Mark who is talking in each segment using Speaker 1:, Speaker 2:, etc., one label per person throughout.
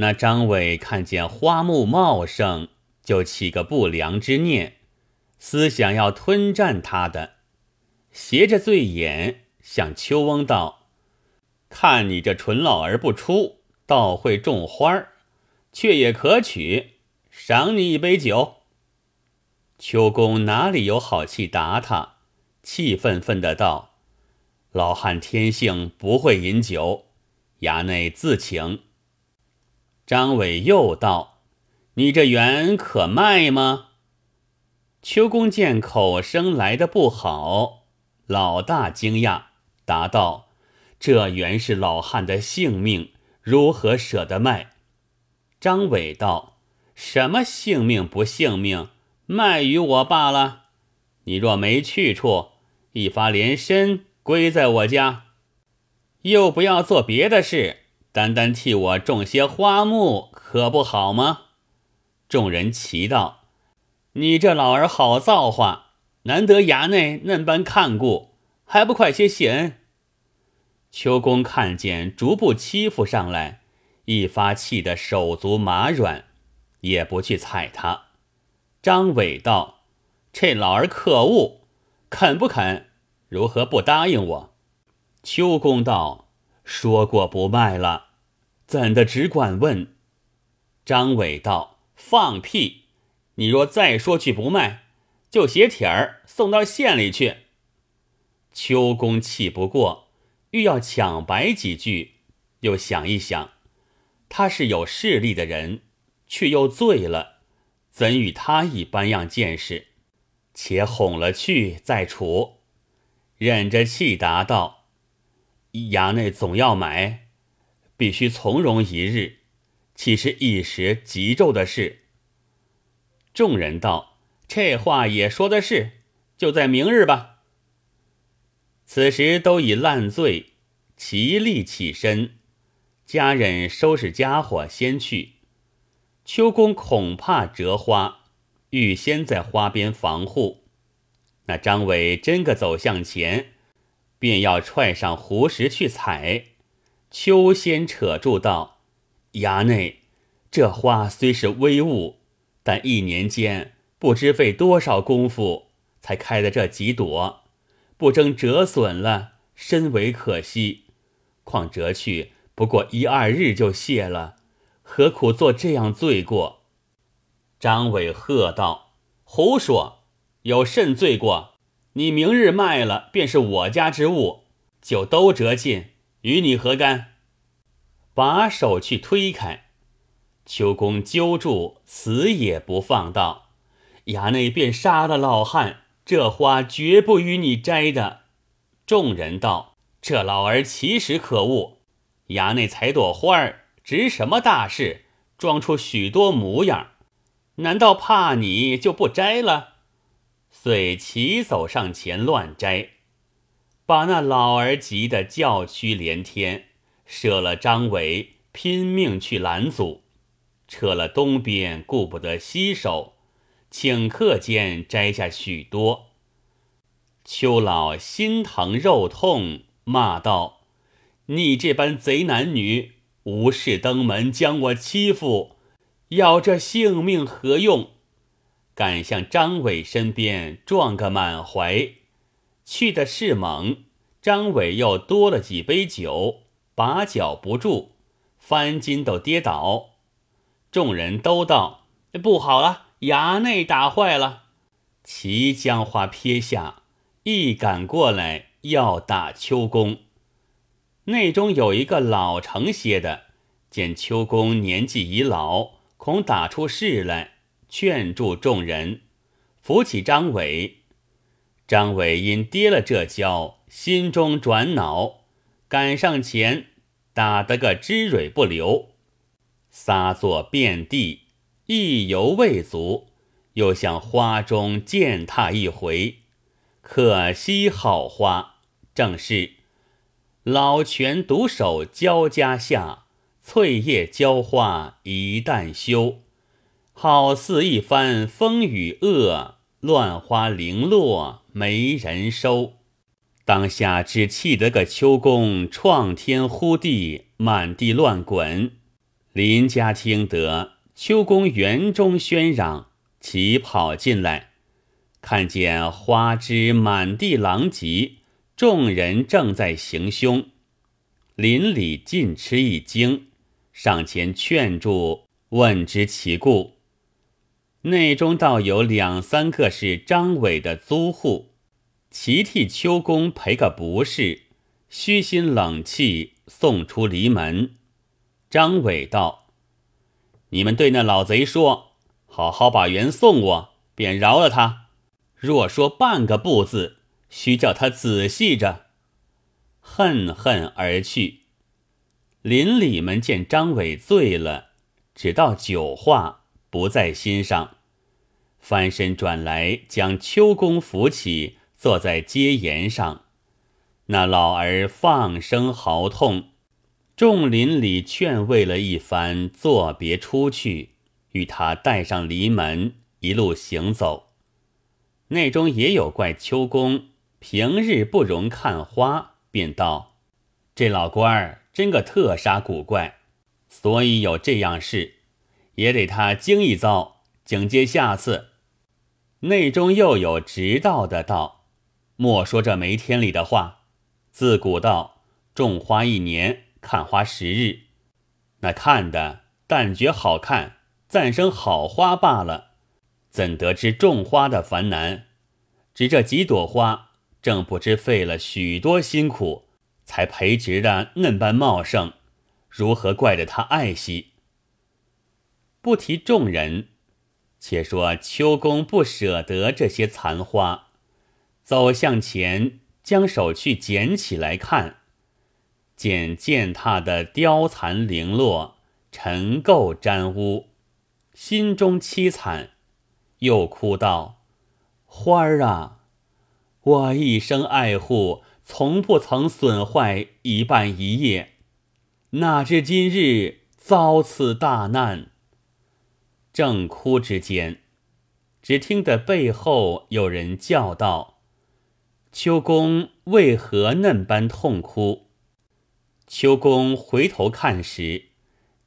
Speaker 1: 那张伟看见花木茂盛，就起个不良之念，思想要吞占他的，斜着醉眼向秋翁道：“看你这纯老儿不出，倒会种花儿，却也可取，赏你一杯酒。”秋公哪里有好气答他，气愤愤的道：“老汉天性不会饮酒，衙内自请。”张伟又道：“你这元可卖吗？”秋公见口声来的不好，老大惊讶，答道：“这原是老汉的性命，如何舍得卖？”张伟道：“什么性命不性命？”卖与我罢了。你若没去处，一发连身归在我家，又不要做别的事，单单替我种些花木，可不好吗？众人齐道：“你这老儿好造化，难得衙内嫩般看顾，还不快些谢恩？”秋公看见逐步欺负上来，一发气得手足麻软，也不去睬他。张伟道：“这老儿可恶，肯不肯？如何不答应我？”秋公道：“说过不卖了，怎的只管问？”张伟道：“放屁！你若再说句不卖，就写帖儿送到县里去。”秋公气不过，欲要抢白几句，又想一想，他是有势力的人，却又醉了。怎与他一般样见识？且哄了去再处。忍着气答道：“衙内总要买，必须从容一日，岂是一时急骤的事？”众人道：“这话也说的是，就在明日吧。”此时都已烂醉，齐力起身，家人收拾家伙先去。秋公恐怕折花，预先在花边防护。那张伟真个走向前，便要踹上胡石去采。秋先扯住道：“衙内，这花虽是微物，但一年间不知费多少功夫才开的这几朵，不争折损了，深为可惜。况折去不过一二日就谢了。”何苦做这样罪过？张伟喝道：“胡说！有甚罪过？你明日卖了，便是我家之物，就都折尽，与你何干？”把手去推开，秋公揪住，死也不放，道：“衙内便杀了老汉，这花绝不与你摘的。”众人道：“这老儿其实可恶，衙内采朵花儿。”值什么大事？装出许多模样，难道怕你就不摘了？遂齐走上前乱摘，把那老儿急得叫屈连天，舍了张伟，拼命去拦阻，撤了东边，顾不得西手，顷刻间摘下许多。邱老心疼肉痛，骂道：“你这般贼男女！”无事登门将我欺负，要这性命何用？赶向张伟身边撞个满怀，去的是猛。张伟又多了几杯酒，把脚不住，翻筋斗跌倒。众人都道不好了，衙内打坏了。齐将花撇下，一赶过来要打秋公。内中有一个老成些的，见秋公年纪已老，恐打出事来，劝住众人，扶起张伟。张伟因跌了这跤，心中转恼，赶上前打得个汁蕊不流，撒作遍地，意犹未足，又向花中践踏一回。可惜好花，正是。老泉独守交加下，翠叶娇花一旦休。好似一番风雨恶，乱花零落没人收。当下只气得个秋公创天呼地，满地乱滚，林家听得秋公园中喧嚷，齐跑进来，看见花枝满地狼藉，众人正在行凶。邻里尽吃一惊，上前劝住，问之其故。内中倒有两三个是张伟的租户，齐替秋公赔个不是，虚心冷气送出篱门。张伟道：“你们对那老贼说，好好把园送我，便饶了他；若说半个不字，须叫他仔细着。”恨恨而去。邻里们见张伟醉了，只道酒话，不在心上。翻身转来，将秋公扶起，坐在阶沿上。那老儿放声嚎痛，众邻里劝慰了一番，作别出去，与他带上篱门，一路行走。内中也有怪秋公平日不容看花，便道：“这老官儿真个特杀古怪，所以有这样事，也得他惊一遭，警戒下次。”内中又有直道的道：“莫说这没天理的话。自古道种花一年，看花十日。那看的但觉好看，暂生好花罢了，怎得知种花的烦难？只这几朵花，正不知费了许多辛苦，才培植的嫩般茂盛，如何怪得他爱惜？不提众人。”且说秋公不舍得这些残花，走向前，将手去捡起来看，见践踏的凋残零落，尘垢沾污，心中凄惨，又哭道：“花儿啊，我一生爱护，从不曾损坏一半一叶，哪知今日遭此大难。”正哭之间，只听得背后有人叫道：“秋公为何嫩般痛哭？”秋公回头看时，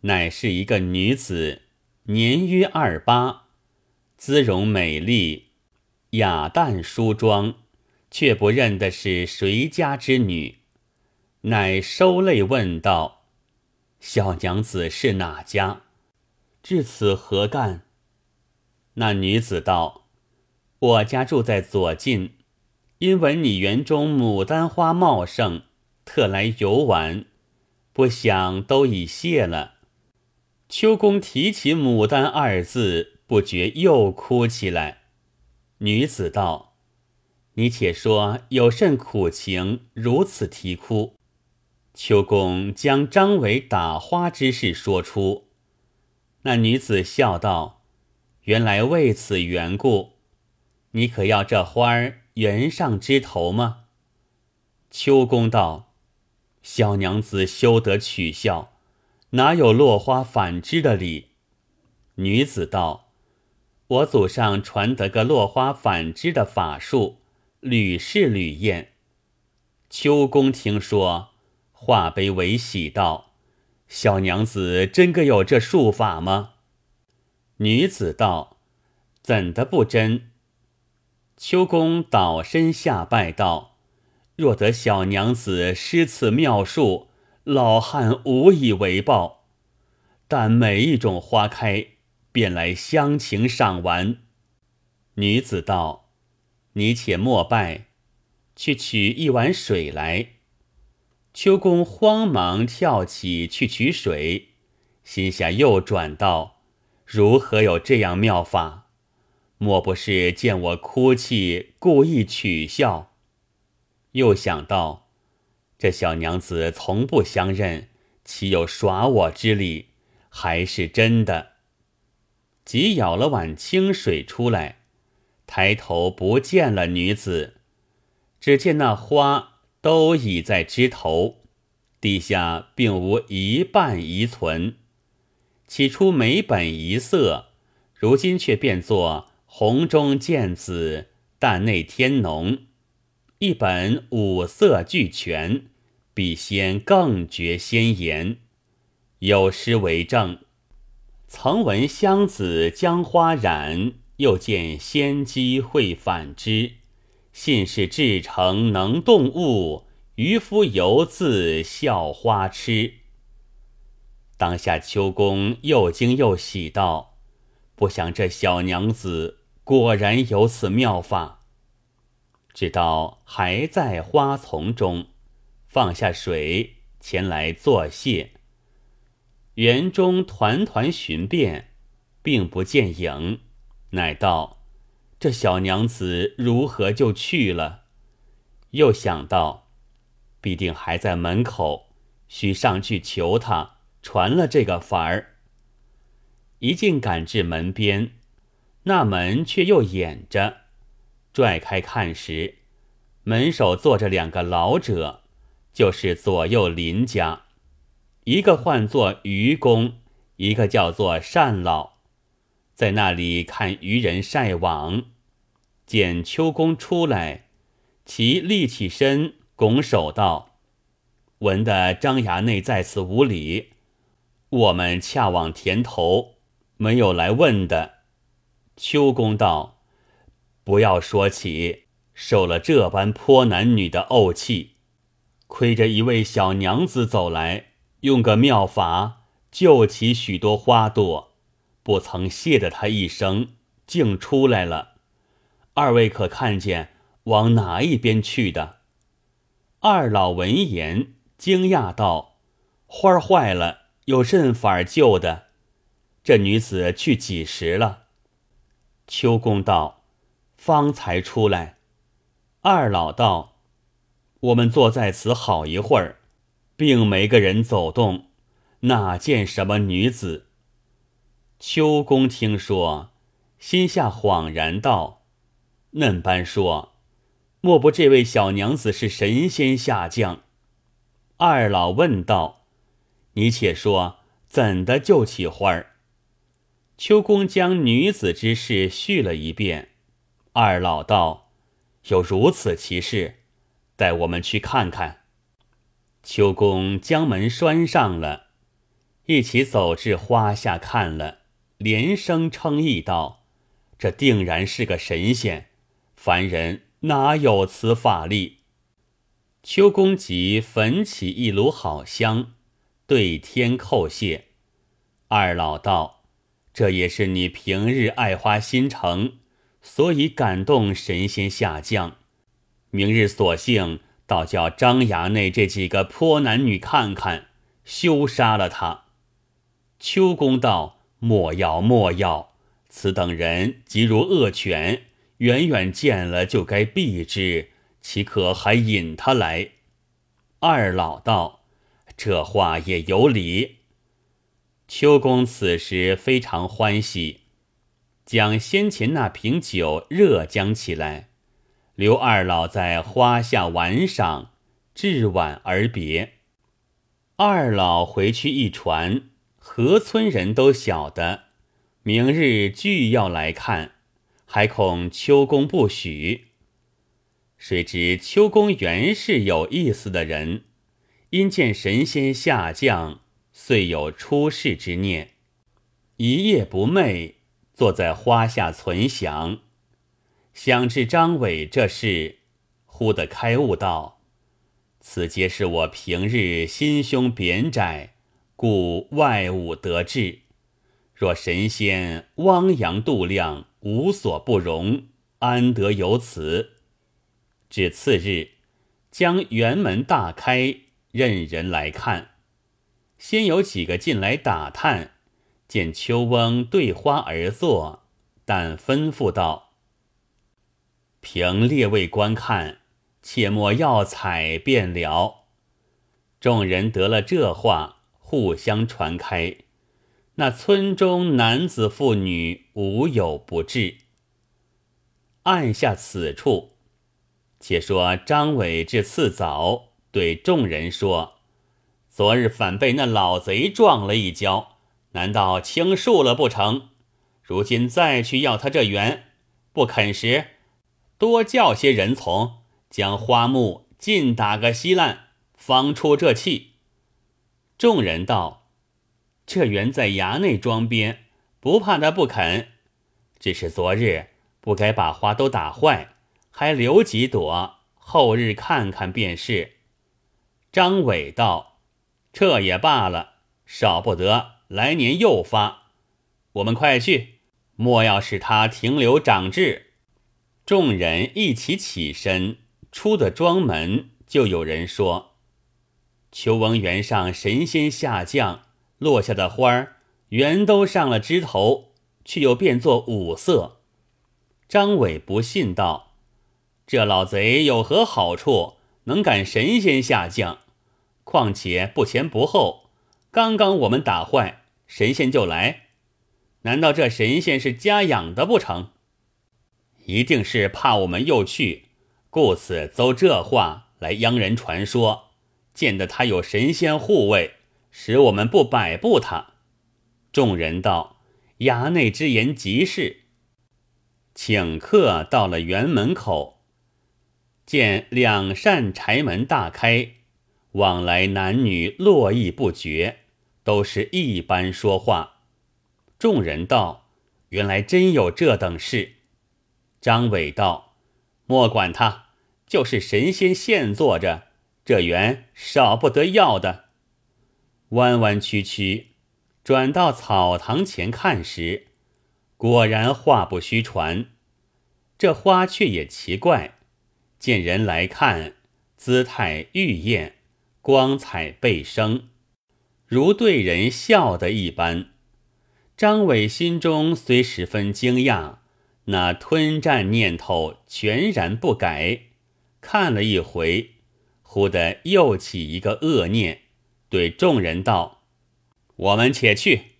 Speaker 1: 乃是一个女子，年约二八，姿容美丽，雅淡梳妆，却不认得是谁家之女，乃收泪问道：“小娘子是哪家？”至此何干？那女子道：“我家住在左近，因闻你园中牡丹花茂盛，特来游玩，不想都已谢了。”秋公提起“牡丹”二字，不觉又哭起来。女子道：“你且说有甚苦情，如此啼哭？”秋公将张伟打花之事说出。那女子笑道：“原来为此缘故，你可要这花儿原上枝头吗？”秋公道：“小娘子休得取笑，哪有落花反枝的理？”女子道：“我祖上传得个落花反枝的法术，屡试屡验。”秋公听说，化悲为喜道。小娘子真个有这术法吗？女子道：“怎的不真？”秋公倒身下拜道：“若得小娘子施此妙术，老汉无以为报。但每一种花开，便来相请赏玩。”女子道：“你且莫拜，去取一碗水来。”秋公慌忙跳起去取水，心下又转道：如何有这样妙法？莫不是见我哭泣，故意取笑？又想到，这小娘子从不相认，岂有耍我之理？还是真的？即舀了碗清水出来，抬头不见了女子，只见那花。都已在枝头，地下并无一半遗存。起初每本一色，如今却变作红中见紫，淡内天浓，一本五色俱全，比先更觉鲜艳。有诗为证：曾闻香子将花染，又见仙姬会反之。信是至诚能动物，渔夫犹自笑花痴。当下秋公又惊又喜道：“不想这小娘子果然有此妙法。”直到还在花丛中，放下水前来作谢。园中团团寻遍，并不见影，乃道。这小娘子如何就去了？又想到，必定还在门口，需上去求他传了这个法儿。一进赶至门边，那门却又掩着，拽开看时，门首坐着两个老者，就是左右邻家，一个唤作愚公，一个叫做单老。在那里看渔人晒网，见秋公出来，其立起身，拱手道：“闻得张衙内在此无礼，我们恰往田头，没有来问的。”秋公道：“不要说起，受了这般泼男女的怄气，亏着一位小娘子走来，用个妙法救起许多花朵。”不曾谢的他一声，竟出来了。二位可看见往哪一边去的？二老闻言惊讶道：“花坏了，有甚法救的？这女子去几时了？”秋公道：“方才出来。”二老道：“我们坐在此好一会儿，并没个人走动，哪见什么女子？”秋公听说，心下恍然道：“嫩般说，莫不这位小娘子是神仙下降？”二老问道：“你且说，怎的救起花儿？”秋公将女子之事叙了一遍。二老道：“有如此奇事，带我们去看看。”秋公将门拴上了，一起走至花下看了。连声称意道：“这定然是个神仙，凡人哪有此法力？”秋公吉焚起一炉好香，对天叩谢。二老道：“这也是你平日爱花心诚，所以感动神仙下降。明日索性倒叫张衙内这几个泼男女看看，休杀了他。”秋公道。莫要莫要！此等人即如恶犬，远远见了就该避之，岂可还引他来？二老道，这话也有理。秋公此时非常欢喜，将先前那瓶酒热将起来，留二老在花下玩赏，至晚而别。二老回去一传。河村人都晓得，明日俱要来看，还恐秋公不许。谁知秋公原是有意思的人，因见神仙下降，遂有出世之念，一夜不寐，坐在花下存想。想至张伟这事，忽的开悟道：“此皆是我平日心胸扁窄。”故外物得志，若神仙汪洋度量，无所不容，安得有此？至次日，将辕门大开，任人来看。先有几个进来打探，见秋翁对花而坐，但吩咐道：“凭列位观看，切莫要采便了。”众人得了这话。互相传开，那村中男子妇女无有不至。按下此处，且说张伟至次早对众人说：“昨日反被那老贼撞了一跤，难道轻恕了不成？如今再去要他这缘，不肯时，多叫些人从，将花木尽打个稀烂，方出这气。”众人道：“这原在衙内装边，不怕他不肯。只是昨日不该把花都打坏，还留几朵，后日看看便是。”张伟道：“这也罢了，少不得来年又发。我们快去，莫要使他停留长志。”众人一起起身，出的庄门，就有人说：“求翁园上神仙下降，落下的花儿原都上了枝头，却又变作五色。”张伟不信道：“这老贼有何好处，能赶神仙下降？况且不前不后，刚刚我们打坏，神仙就来。难道这神仙是家养的不成？”一定是怕我们又去，故此奏这话来央人传说，见得他有神仙护卫，使我们不摆布他。众人道：“衙内之言极是。”请客到了园门口，见两扇柴门大开，往来男女络绎不绝，都是一般说话。众人道：“原来真有这等事。”张伟道：“莫管他，就是神仙现坐着，这缘少不得要的。”弯弯曲曲转到草堂前看时，果然话不虚传。这花却也奇怪，见人来看，姿态玉艳，光彩倍生，如对人笑的一般。张伟心中虽十分惊讶。那吞占念头全然不改，看了一回，忽的又起一个恶念，对众人道：“我们且去。”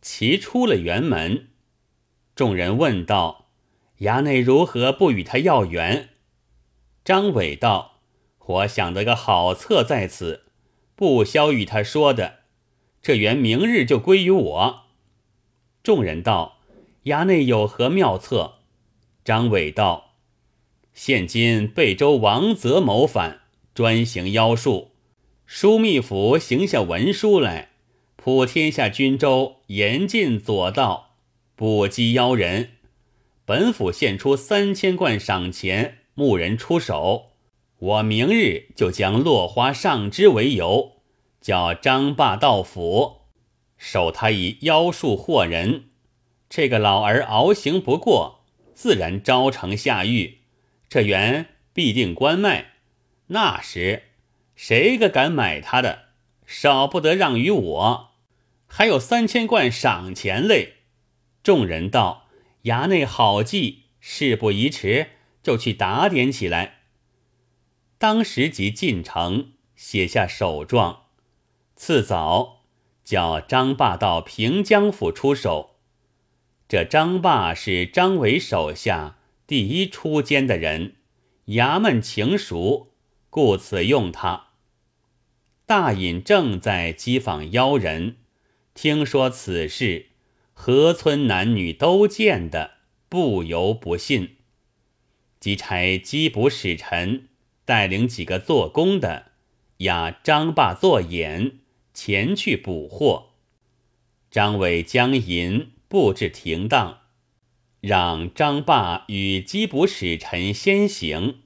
Speaker 1: 齐出了园门，众人问道：“衙内如何不与他要缘？”张伟道：“我想得个好策在此，不消与他说的，这缘明日就归于我。”众人道。衙内有何妙策？张伟道：“现今贝州王泽谋反，专行妖术。枢密府行下文书来，普天下军州严禁左道，不击妖人。本府献出三千贯赏钱，募人出手。我明日就将落花上枝为由，叫张霸到府，守他以妖术惑人。”这个老儿熬行不过，自然招成下狱，这缘必定关卖。那时谁个敢买他的，少不得让于我。还有三千贯赏钱嘞。众人道：“衙内好计，事不宜迟，就去打点起来。”当时即进城写下手状，次早叫张霸到平江府出手。这张霸是张伟手下第一出监的人，衙门情熟，故此用他。大隐正在讥访妖人，听说此事，河村男女都见的，不由不信，即差缉捕使臣带领几个做工的，押张霸做眼前去捕获。张伟将银。布置停当，让张霸与缉捕使臣先行，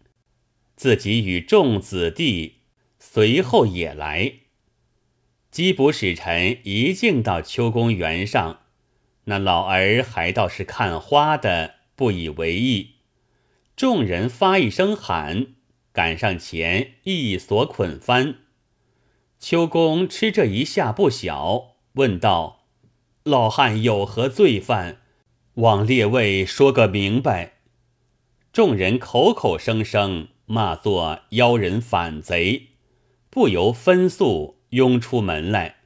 Speaker 1: 自己与众子弟随后也来。缉捕使臣一进到秋公园上，那老儿还倒是看花的，不以为意。众人发一声喊，赶上前一锁捆翻。秋公吃这一下不小，问道。老汉有何罪犯？望列位说个明白。众人口口声声骂作妖人反贼，不由分诉拥出门来。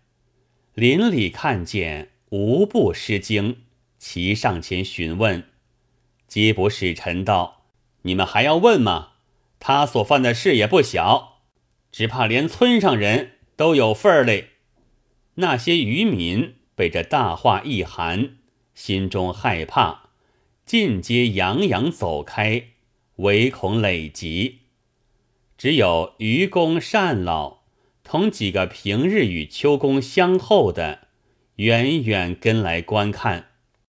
Speaker 1: 邻里看见，无不失惊，齐上前询问。缉捕使臣道：“你们还要问吗？他所犯的事也不小，只怕连村上人都有份儿嘞。那些渔民。”被这大话一寒，心中害怕，尽皆洋洋走开，唯恐累及。只有愚公善老同几个平日与秋公相厚的，远远跟来观看。